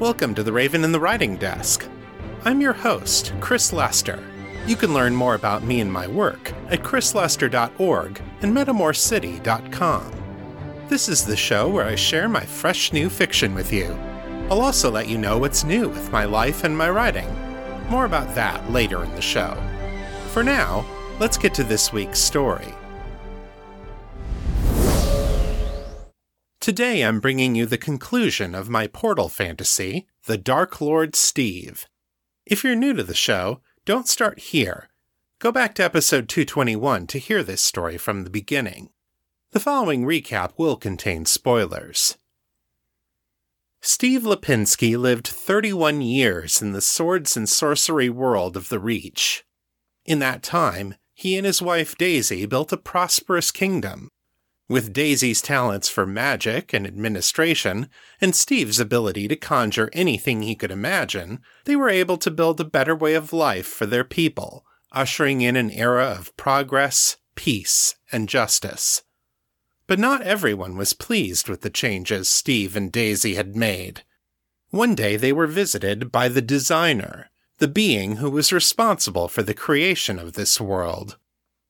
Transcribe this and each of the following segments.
Welcome to The Raven and the Writing Desk. I'm your host, Chris Lester. You can learn more about me and my work at chrislester.org and metamorcity.com. This is the show where I share my fresh new fiction with you. I'll also let you know what's new with my life and my writing. More about that later in the show. For now, let's get to this week's story. Today I'm bringing you the conclusion of my portal fantasy, The Dark Lord Steve. If you're new to the show, don't start here. Go back to episode 221 to hear this story from the beginning. The following recap will contain spoilers. Steve Lipinski lived 31 years in the swords and sorcery world of the Reach. In that time, he and his wife Daisy built a prosperous kingdom with Daisy's talents for magic and administration, and Steve's ability to conjure anything he could imagine, they were able to build a better way of life for their people, ushering in an era of progress, peace, and justice. But not everyone was pleased with the changes Steve and Daisy had made. One day they were visited by the designer, the being who was responsible for the creation of this world.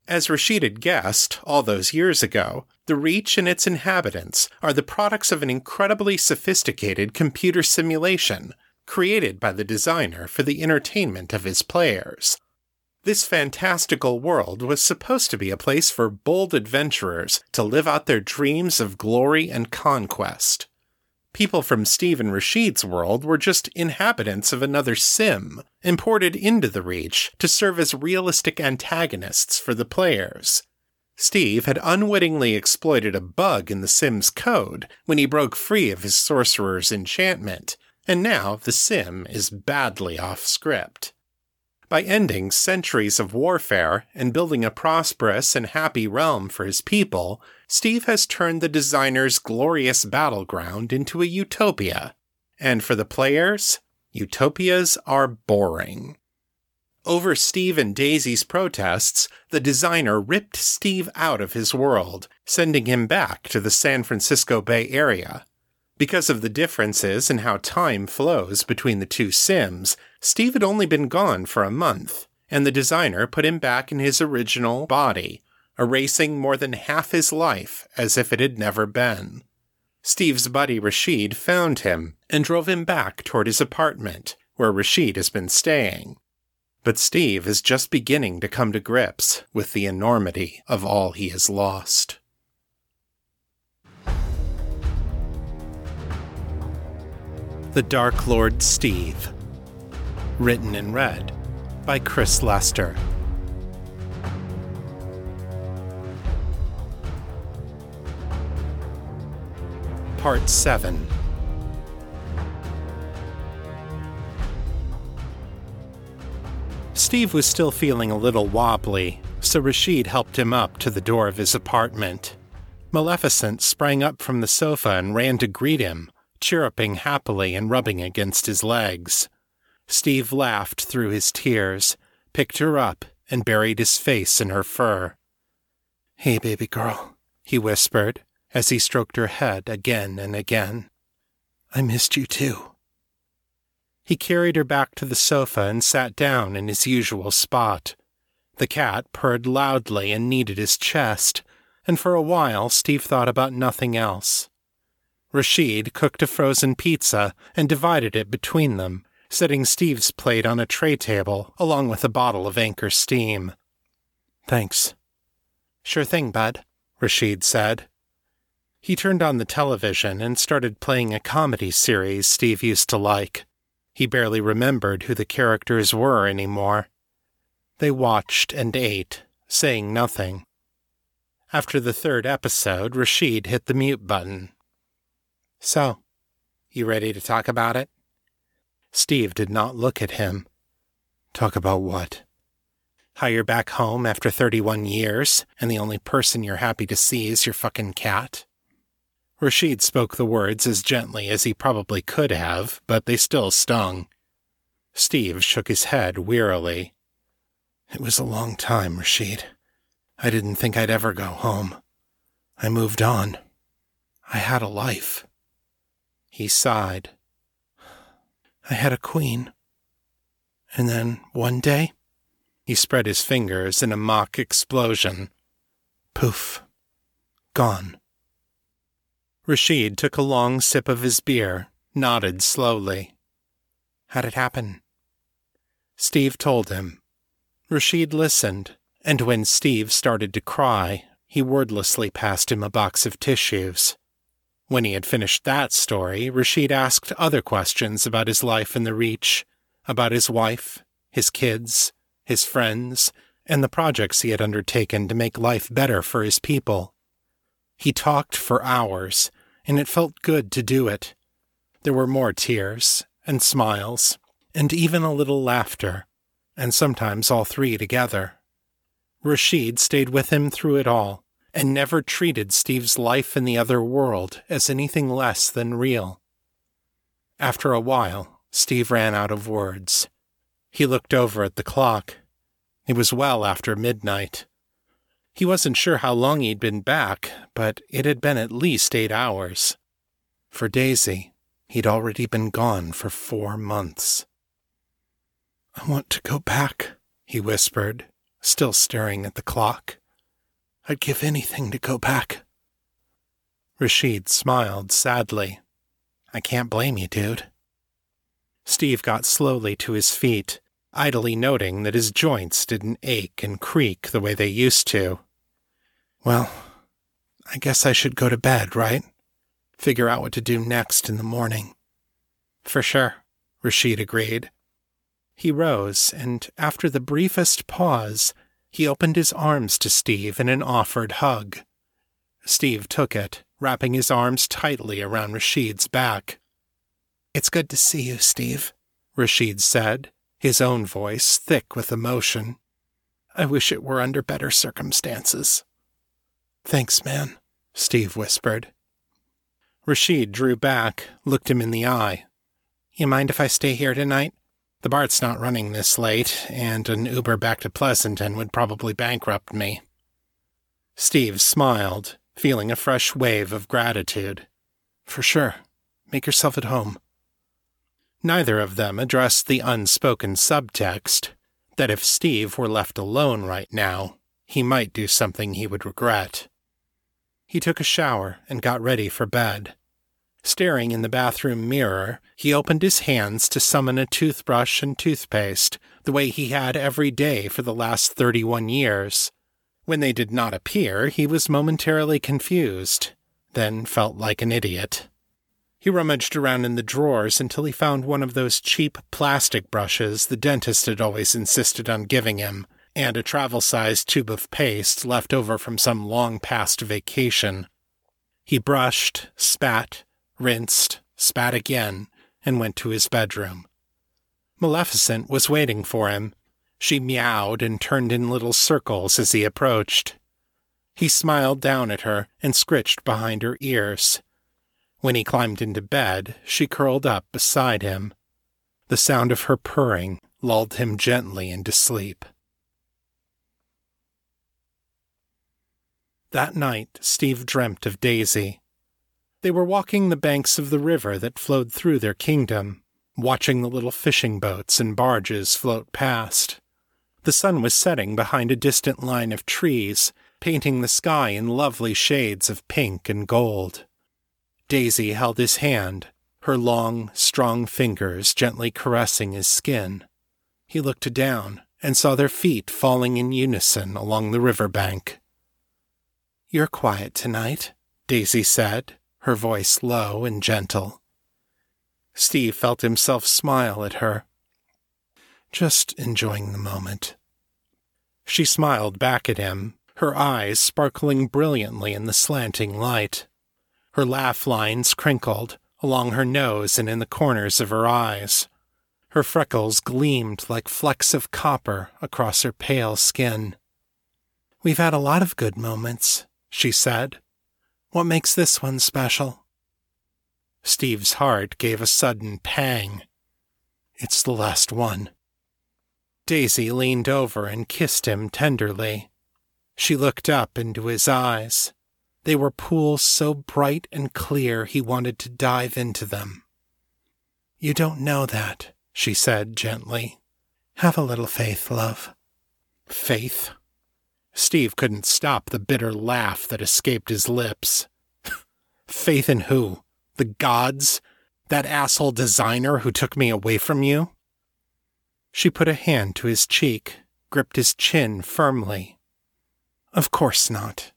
As Rashid had guessed all those years ago, the Reach and its inhabitants are the products of an incredibly sophisticated computer simulation created by the designer for the entertainment of his players. This fantastical world was supposed to be a place for bold adventurers to live out their dreams of glory and conquest. People from Steve and Rashid's world were just inhabitants of another sim, imported into the Reach to serve as realistic antagonists for the players. Steve had unwittingly exploited a bug in the sim's code when he broke free of his sorcerer's enchantment, and now the sim is badly off script. By ending centuries of warfare and building a prosperous and happy realm for his people, Steve has turned the designer's glorious battleground into a utopia. And for the players, utopias are boring. Over Steve and Daisy's protests, the designer ripped Steve out of his world, sending him back to the San Francisco Bay Area. Because of the differences in how time flows between the two Sims, Steve had only been gone for a month, and the designer put him back in his original body, erasing more than half his life as if it had never been. Steve's buddy Rashid found him and drove him back toward his apartment, where Rashid has been staying. But Steve is just beginning to come to grips with the enormity of all he has lost. The Dark Lord Steve. Written and read by Chris Lester. Part 7 Steve was still feeling a little wobbly, so Rashid helped him up to the door of his apartment. Maleficent sprang up from the sofa and ran to greet him, chirruping happily and rubbing against his legs. Steve laughed through his tears, picked her up, and buried his face in her fur. Hey, baby girl, he whispered as he stroked her head again and again. I missed you too. He carried her back to the sofa and sat down in his usual spot. The cat purred loudly and kneaded his chest, and for a while Steve thought about nothing else. Rashid cooked a frozen pizza and divided it between them, setting Steve's plate on a tray table along with a bottle of Anchor Steam. Thanks. Sure thing, bud, Rashid said. He turned on the television and started playing a comedy series Steve used to like. He barely remembered who the characters were anymore. They watched and ate, saying nothing. After the third episode, Rashid hit the mute button. So, you ready to talk about it? Steve did not look at him. Talk about what? How you're back home after 31 years, and the only person you're happy to see is your fucking cat? Rashid spoke the words as gently as he probably could have, but they still stung. Steve shook his head wearily. It was a long time, Rashid. I didn't think I'd ever go home. I moved on. I had a life. He sighed. I had a queen. And then one day, he spread his fingers in a mock explosion. Poof. Gone. Rashid took a long sip of his beer, nodded slowly. How'd it happen? Steve told him. Rashid listened, and when Steve started to cry, he wordlessly passed him a box of tissues. When he had finished that story, Rashid asked other questions about his life in the Reach, about his wife, his kids, his friends, and the projects he had undertaken to make life better for his people. He talked for hours, and it felt good to do it. There were more tears, and smiles, and even a little laughter, and sometimes all three together. Rashid stayed with him through it all, and never treated Steve's life in the other world as anything less than real. After a while, Steve ran out of words. He looked over at the clock. It was well after midnight. He wasn't sure how long he'd been back, but it had been at least eight hours. For Daisy, he'd already been gone for four months. I want to go back, he whispered, still staring at the clock. I'd give anything to go back. Rashid smiled sadly. I can't blame you, dude. Steve got slowly to his feet, idly noting that his joints didn't ache and creak the way they used to. Well, I guess I should go to bed, right? Figure out what to do next in the morning. For sure, Rashid agreed. He rose, and after the briefest pause, he opened his arms to Steve in an offered hug. Steve took it, wrapping his arms tightly around Rashid's back. It's good to see you, Steve, Rashid said, his own voice thick with emotion. I wish it were under better circumstances. Thanks, man, Steve whispered. Rashid drew back, looked him in the eye. You mind if I stay here tonight? The BART's not running this late, and an Uber back to Pleasanton would probably bankrupt me. Steve smiled, feeling a fresh wave of gratitude. For sure. Make yourself at home. Neither of them addressed the unspoken subtext that if Steve were left alone right now, he might do something he would regret. He took a shower and got ready for bed. Staring in the bathroom mirror, he opened his hands to summon a toothbrush and toothpaste, the way he had every day for the last 31 years. When they did not appear, he was momentarily confused, then felt like an idiot. He rummaged around in the drawers until he found one of those cheap plastic brushes the dentist had always insisted on giving him, and a travel sized tube of paste left over from some long past vacation. He brushed, spat, rinsed, spat again, and went to his bedroom. Maleficent was waiting for him. She meowed and turned in little circles as he approached. He smiled down at her and scritched behind her ears. When he climbed into bed, she curled up beside him. The sound of her purring lulled him gently into sleep. That night, Steve dreamt of Daisy. They were walking the banks of the river that flowed through their kingdom, watching the little fishing boats and barges float past. The sun was setting behind a distant line of trees, painting the sky in lovely shades of pink and gold. Daisy held his hand, her long, strong fingers gently caressing his skin. He looked down and saw their feet falling in unison along the river bank. You're quiet tonight, Daisy said, her voice low and gentle. Steve felt himself smile at her. Just enjoying the moment. She smiled back at him, her eyes sparkling brilliantly in the slanting light. Her laugh lines crinkled along her nose and in the corners of her eyes. Her freckles gleamed like flecks of copper across her pale skin. We've had a lot of good moments, she said. What makes this one special? Steve's heart gave a sudden pang. It's the last one. Daisy leaned over and kissed him tenderly. She looked up into his eyes. They were pools so bright and clear he wanted to dive into them. You don't know that, she said gently. Have a little faith, love. Faith? Steve couldn't stop the bitter laugh that escaped his lips. faith in who? The gods? That asshole designer who took me away from you? She put a hand to his cheek, gripped his chin firmly. Of course not.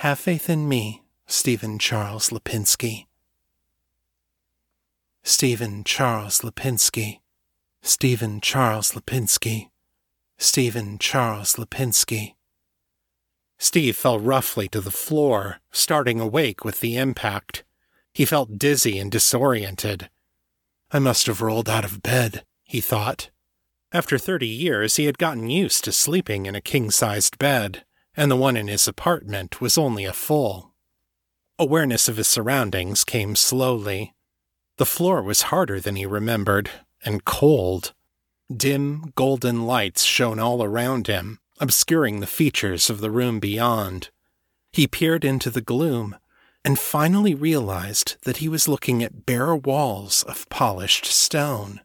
Have faith in me, Stephen Charles Lipinski. Stephen Charles Lipinski. Stephen Charles Lipinski. Stephen Charles Lipinski. Steve fell roughly to the floor, starting awake with the impact. He felt dizzy and disoriented. I must have rolled out of bed, he thought. After thirty years, he had gotten used to sleeping in a king sized bed and the one in his apartment was only a full. Awareness of his surroundings came slowly. The floor was harder than he remembered, and cold. Dim, golden lights shone all around him, obscuring the features of the room beyond. He peered into the gloom and finally realized that he was looking at bare walls of polished stone.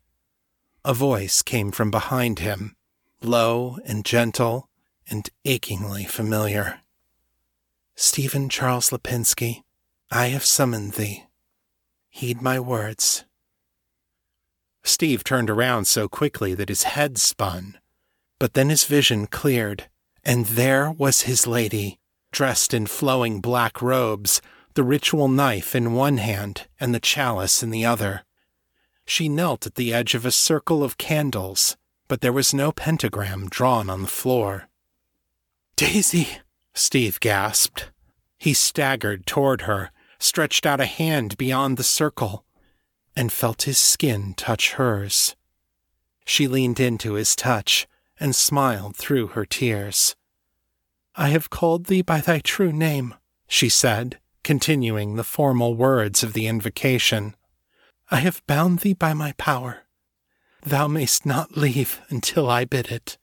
A voice came from behind him, low and gentle, and achingly familiar. Stephen Charles Lipinski, I have summoned thee. Heed my words. Steve turned around so quickly that his head spun, but then his vision cleared, and there was his lady, dressed in flowing black robes, the ritual knife in one hand and the chalice in the other. She knelt at the edge of a circle of candles, but there was no pentagram drawn on the floor. Daisy, Steve gasped. He staggered toward her, stretched out a hand beyond the circle, and felt his skin touch hers. She leaned into his touch and smiled through her tears. I have called thee by thy true name, she said, continuing the formal words of the invocation. I have bound thee by my power. Thou mayst not leave until I bid it.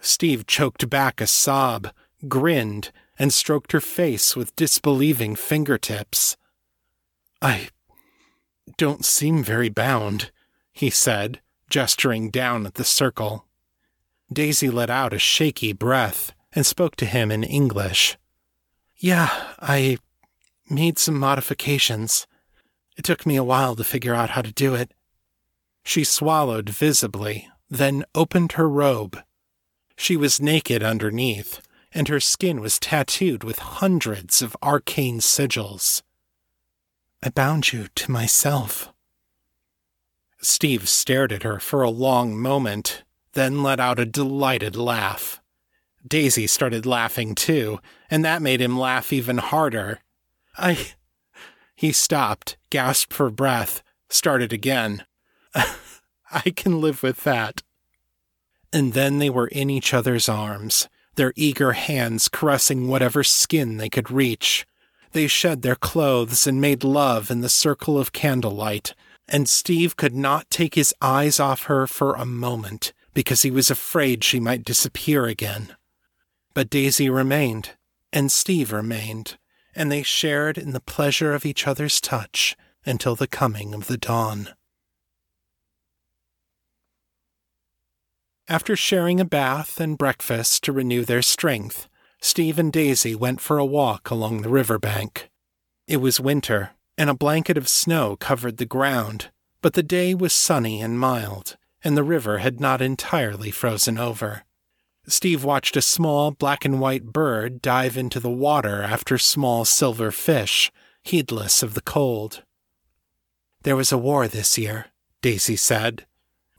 Steve choked back a sob, grinned, and stroked her face with disbelieving fingertips. I don't seem very bound, he said, gesturing down at the circle. Daisy let out a shaky breath and spoke to him in English. Yeah, I made some modifications. It took me a while to figure out how to do it. She swallowed visibly, then opened her robe she was naked underneath, and her skin was tattooed with hundreds of arcane sigils. I bound you to myself. Steve stared at her for a long moment, then let out a delighted laugh. Daisy started laughing too, and that made him laugh even harder. I. He stopped, gasped for breath, started again. I can live with that and then they were in each other's arms, their eager hands caressing whatever skin they could reach. They shed their clothes and made love in the circle of candlelight, and Steve could not take his eyes off her for a moment because he was afraid she might disappear again. But Daisy remained, and Steve remained, and they shared in the pleasure of each other's touch until the coming of the dawn. After sharing a bath and breakfast to renew their strength, Steve and Daisy went for a walk along the river bank. It was winter, and a blanket of snow covered the ground, but the day was sunny and mild, and the river had not entirely frozen over. Steve watched a small black and white bird dive into the water after small silver fish, heedless of the cold. There was a war this year, Daisy said,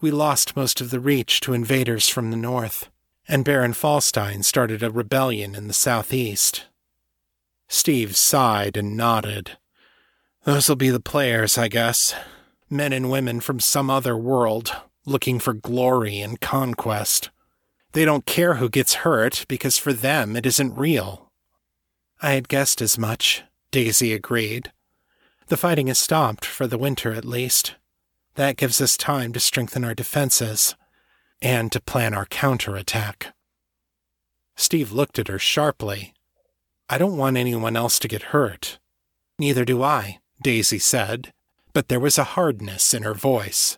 we lost most of the reach to invaders from the north, and Baron Falstein started a rebellion in the southeast. Steve sighed and nodded. Those'll be the players, I guess. Men and women from some other world, looking for glory and conquest. They don't care who gets hurt because for them it isn't real. I had guessed as much, Daisy agreed. The fighting has stopped, for the winter at least. That gives us time to strengthen our defenses and to plan our counterattack. Steve looked at her sharply. I don't want anyone else to get hurt. Neither do I, Daisy said, but there was a hardness in her voice.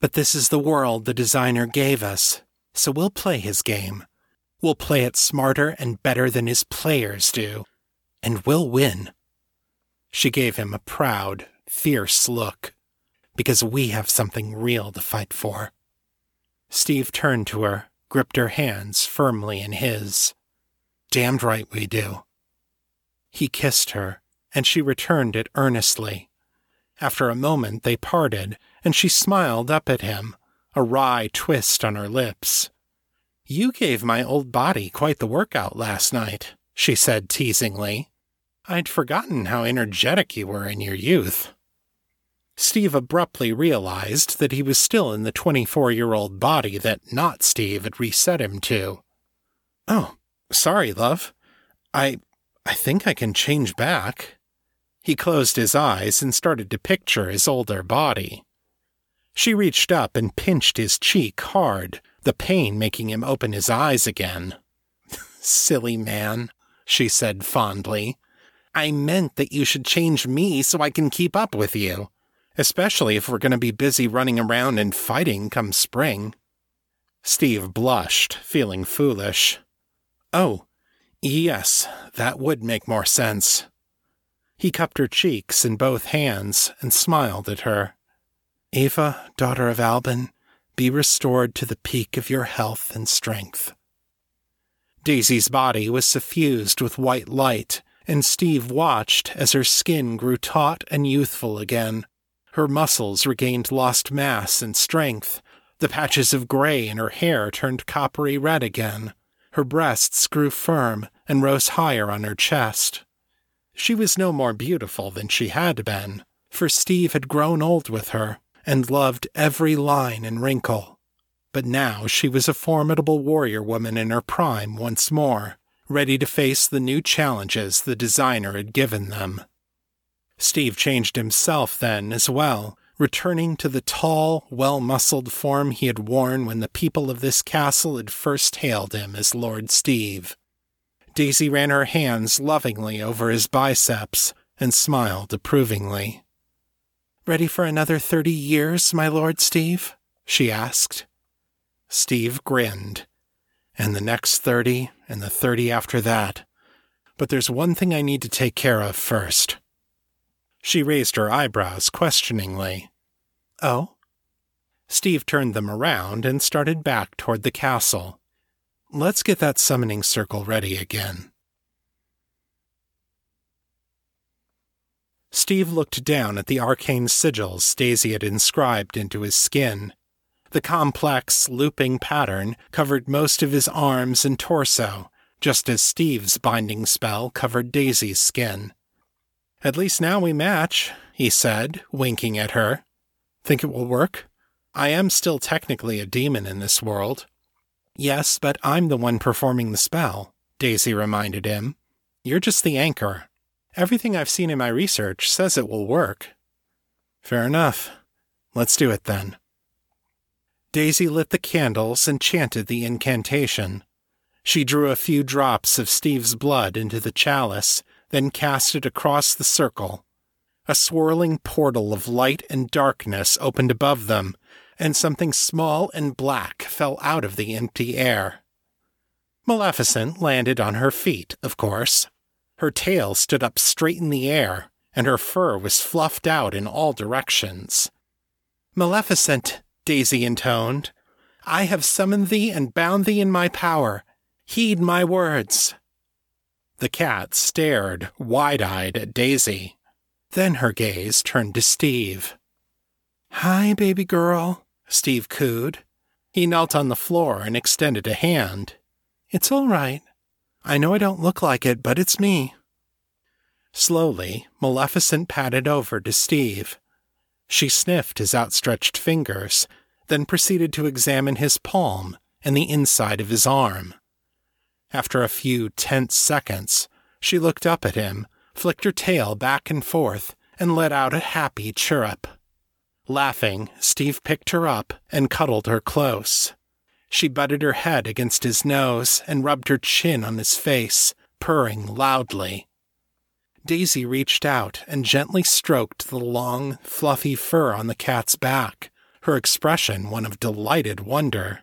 But this is the world the designer gave us, so we'll play his game. We'll play it smarter and better than his players do, and we'll win. She gave him a proud, fierce look, because we have something real to fight for. Steve turned to her, gripped her hands firmly in his. Damned right we do. He kissed her, and she returned it earnestly. After a moment, they parted, and she smiled up at him, a wry twist on her lips. You gave my old body quite the workout last night, she said teasingly. I'd forgotten how energetic you were in your youth. Steve abruptly realized that he was still in the 24 year old body that not Steve had reset him to. Oh, sorry, love. I. I think I can change back. He closed his eyes and started to picture his older body. She reached up and pinched his cheek hard, the pain making him open his eyes again. Silly man, she said fondly. I meant that you should change me so I can keep up with you especially if we're going to be busy running around and fighting come spring. Steve blushed, feeling foolish. Oh, yes, that would make more sense. He cupped her cheeks in both hands and smiled at her. Eva, daughter of Albin, be restored to the peak of your health and strength. Daisy's body was suffused with white light, and Steve watched as her skin grew taut and youthful again. Her muscles regained lost mass and strength. The patches of gray in her hair turned coppery red again. Her breasts grew firm and rose higher on her chest. She was no more beautiful than she had been, for Steve had grown old with her and loved every line and wrinkle. But now she was a formidable warrior woman in her prime once more, ready to face the new challenges the designer had given them. Steve changed himself then as well, returning to the tall, well muscled form he had worn when the people of this castle had first hailed him as Lord Steve. Daisy ran her hands lovingly over his biceps and smiled approvingly. Ready for another thirty years, my Lord Steve? she asked. Steve grinned. And the next thirty, and the thirty after that. But there's one thing I need to take care of first. She raised her eyebrows questioningly. Oh? Steve turned them around and started back toward the castle. Let's get that summoning circle ready again. Steve looked down at the arcane sigils Daisy had inscribed into his skin. The complex, looping pattern covered most of his arms and torso, just as Steve's binding spell covered Daisy's skin. At least now we match, he said, winking at her. Think it will work? I am still technically a demon in this world. Yes, but I'm the one performing the spell, Daisy reminded him. You're just the anchor. Everything I've seen in my research says it will work. Fair enough. Let's do it then. Daisy lit the candles and chanted the incantation. She drew a few drops of Steve's blood into the chalice then cast it across the circle. A swirling portal of light and darkness opened above them, and something small and black fell out of the empty air. Maleficent landed on her feet, of course. Her tail stood up straight in the air, and her fur was fluffed out in all directions. Maleficent, Daisy intoned, I have summoned thee and bound thee in my power. Heed my words. The cat stared wide eyed at Daisy. Then her gaze turned to Steve. Hi, baby girl, Steve cooed. He knelt on the floor and extended a hand. It's all right. I know I don't look like it, but it's me. Slowly, Maleficent padded over to Steve. She sniffed his outstretched fingers, then proceeded to examine his palm and the inside of his arm. After a few tense seconds, she looked up at him, flicked her tail back and forth, and let out a happy chirrup. Laughing, Steve picked her up and cuddled her close. She butted her head against his nose and rubbed her chin on his face, purring loudly. Daisy reached out and gently stroked the long, fluffy fur on the cat's back, her expression one of delighted wonder.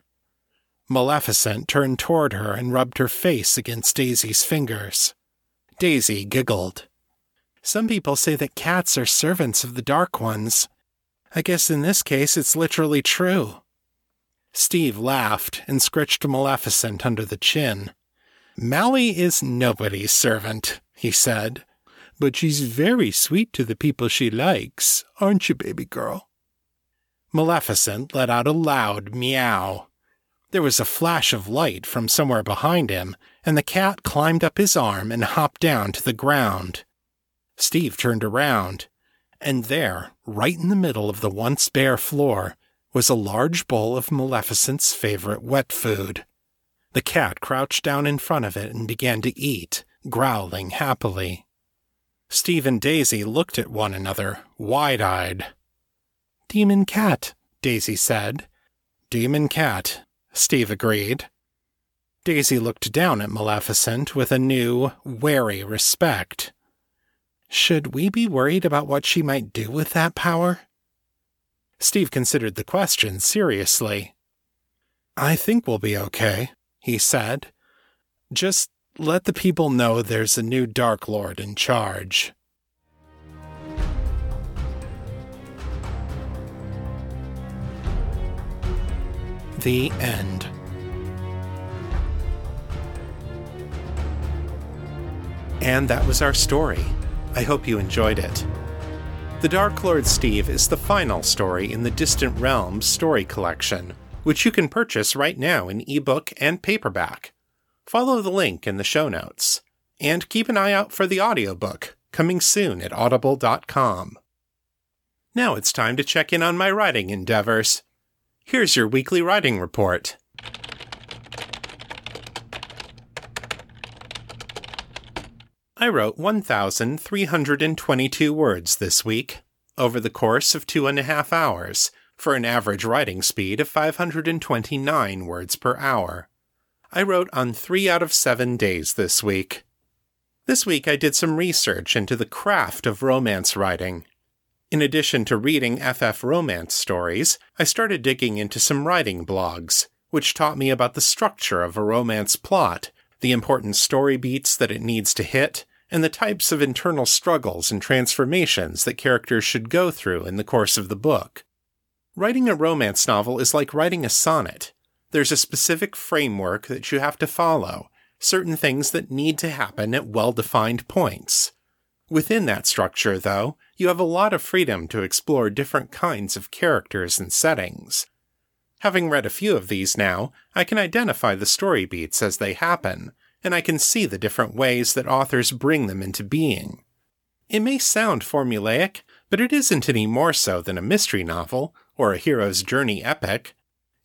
Maleficent turned toward her and rubbed her face against Daisy's fingers. Daisy giggled. Some people say that cats are servants of the Dark Ones. I guess in this case it's literally true. Steve laughed and scratched Maleficent under the chin. Mally is nobody's servant, he said. But she's very sweet to the people she likes, aren't you, baby girl? Maleficent let out a loud meow. There was a flash of light from somewhere behind him, and the cat climbed up his arm and hopped down to the ground. Steve turned around, and there, right in the middle of the once bare floor, was a large bowl of Maleficent's favorite wet food. The cat crouched down in front of it and began to eat, growling happily. Steve and Daisy looked at one another, wide eyed. Demon cat, Daisy said. Demon cat, Steve agreed. Daisy looked down at Maleficent with a new, wary respect. Should we be worried about what she might do with that power? Steve considered the question seriously. I think we'll be okay, he said. Just let the people know there's a new Dark Lord in charge. The end. And that was our story. I hope you enjoyed it. The Dark Lord Steve is the final story in the Distant Realms story collection, which you can purchase right now in ebook and paperback. Follow the link in the show notes. And keep an eye out for the audiobook, coming soon at audible.com. Now it's time to check in on my writing endeavors. Here's your weekly writing report. I wrote 1,322 words this week, over the course of two and a half hours, for an average writing speed of 529 words per hour. I wrote on three out of seven days this week. This week I did some research into the craft of romance writing in addition to reading FF romance stories, I started digging into some writing blogs, which taught me about the structure of a romance plot, the important story beats that it needs to hit, and the types of internal struggles and transformations that characters should go through in the course of the book. Writing a romance novel is like writing a sonnet. There's a specific framework that you have to follow, certain things that need to happen at well defined points. Within that structure, though, you have a lot of freedom to explore different kinds of characters and settings. Having read a few of these now, I can identify the story beats as they happen, and I can see the different ways that authors bring them into being. It may sound formulaic, but it isn't any more so than a mystery novel or a hero's journey epic.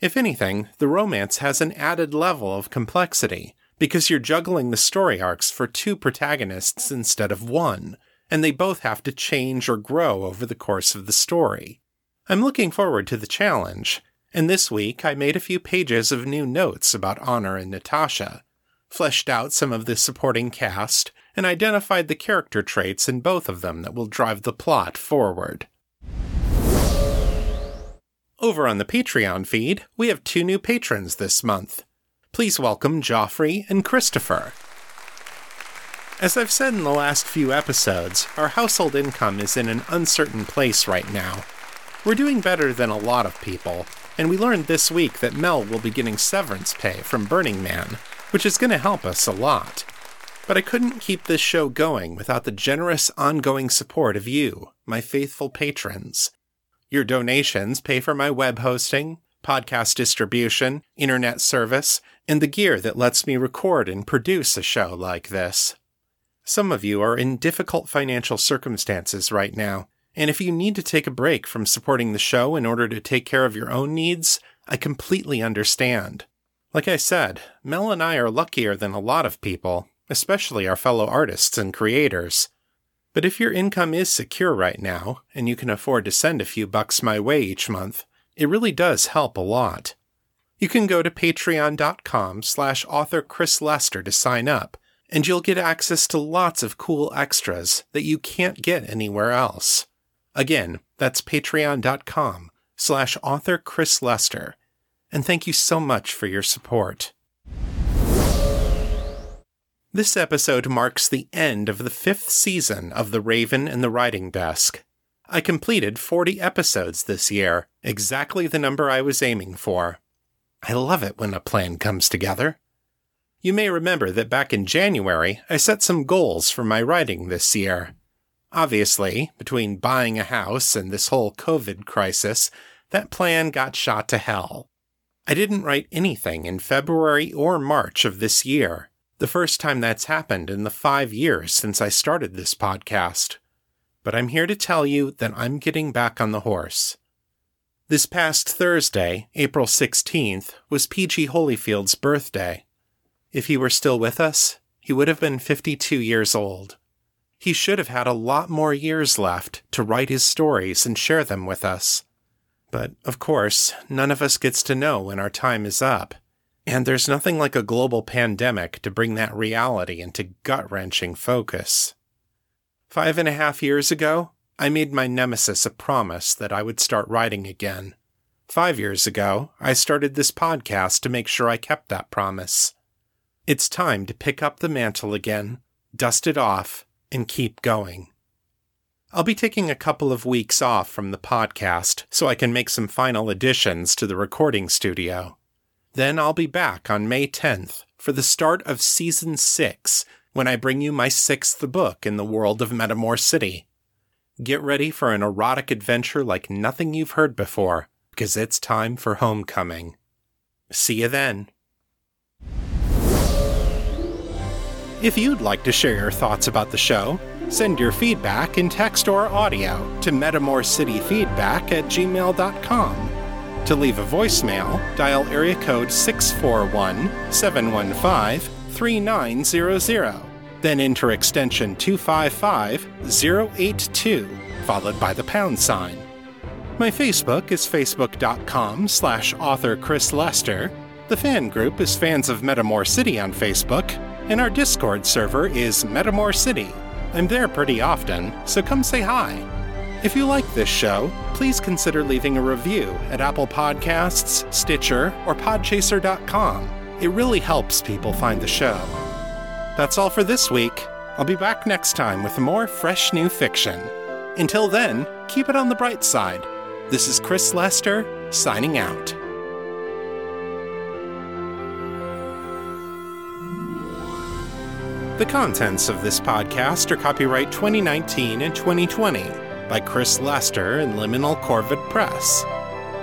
If anything, the romance has an added level of complexity, because you're juggling the story arcs for two protagonists instead of one, and they both have to change or grow over the course of the story. I'm looking forward to the challenge, and this week I made a few pages of new notes about Honor and Natasha, fleshed out some of the supporting cast, and identified the character traits in both of them that will drive the plot forward. Over on the Patreon feed, we have two new patrons this month. Please welcome Joffrey and Christopher. As I've said in the last few episodes, our household income is in an uncertain place right now. We're doing better than a lot of people, and we learned this week that Mel will be getting severance pay from Burning Man, which is going to help us a lot. But I couldn't keep this show going without the generous ongoing support of you, my faithful patrons. Your donations pay for my web hosting, podcast distribution, internet service, and the gear that lets me record and produce a show like this. Some of you are in difficult financial circumstances right now, And if you need to take a break from supporting the show in order to take care of your own needs, I completely understand. Like I said, Mel and I are luckier than a lot of people, especially our fellow artists and creators. But if your income is secure right now, and you can afford to send a few bucks my way each month, it really does help a lot. You can go to patreon.com slash author Chris Lester to sign up, and you'll get access to lots of cool extras that you can't get anywhere else. Again, that's patreon.com slash author Chris Lester. And thank you so much for your support. This episode marks the end of the fifth season of The Raven and the Writing Desk. I completed 40 episodes this year, exactly the number I was aiming for. I love it when a plan comes together. You may remember that back in January, I set some goals for my writing this year. Obviously, between buying a house and this whole COVID crisis, that plan got shot to hell. I didn't write anything in February or March of this year, the first time that's happened in the five years since I started this podcast. But I'm here to tell you that I'm getting back on the horse. This past Thursday, April 16th, was P.G. Holyfield's birthday. If he were still with us, he would have been 52 years old. He should have had a lot more years left to write his stories and share them with us. But, of course, none of us gets to know when our time is up. And there's nothing like a global pandemic to bring that reality into gut wrenching focus. Five and a half years ago, I made my nemesis a promise that I would start writing again. Five years ago, I started this podcast to make sure I kept that promise. It's time to pick up the mantle again, dust it off, and keep going. I'll be taking a couple of weeks off from the podcast so I can make some final additions to the recording studio. Then I'll be back on May 10th for the start of season 6 when I bring you my sixth book in the world of Metamor City. Get ready for an erotic adventure like nothing you've heard before, because it's time for homecoming. See you then. If you'd like to share your thoughts about the show, send your feedback in text or audio to metamorcityfeedback at gmail.com. To leave a voicemail, dial area code 641 715 3900. Then enter extension 255 082, followed by the pound sign. My Facebook is facebook.com slash author Chris Lester. The fan group is Fans of Metamor City on Facebook, and our Discord server is Metamor City. I'm there pretty often, so come say hi. If you like this show, please consider leaving a review at Apple Podcasts, Stitcher, or Podchaser.com. It really helps people find the show. That's all for this week. I'll be back next time with more fresh new fiction. Until then, keep it on the bright side. This is Chris Lester, signing out. The contents of this podcast are copyright 2019 and 2020 by Chris Lester and Liminal Corvid Press.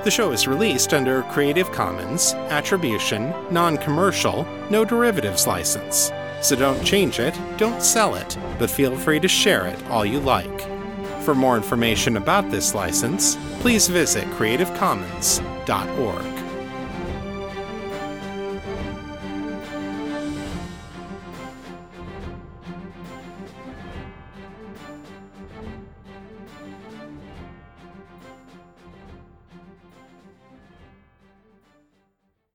The show is released under a Creative Commons, Attribution, Non Commercial, No Derivatives license. So don't change it, don't sell it, but feel free to share it all you like. For more information about this license, please visit creativecommons.org.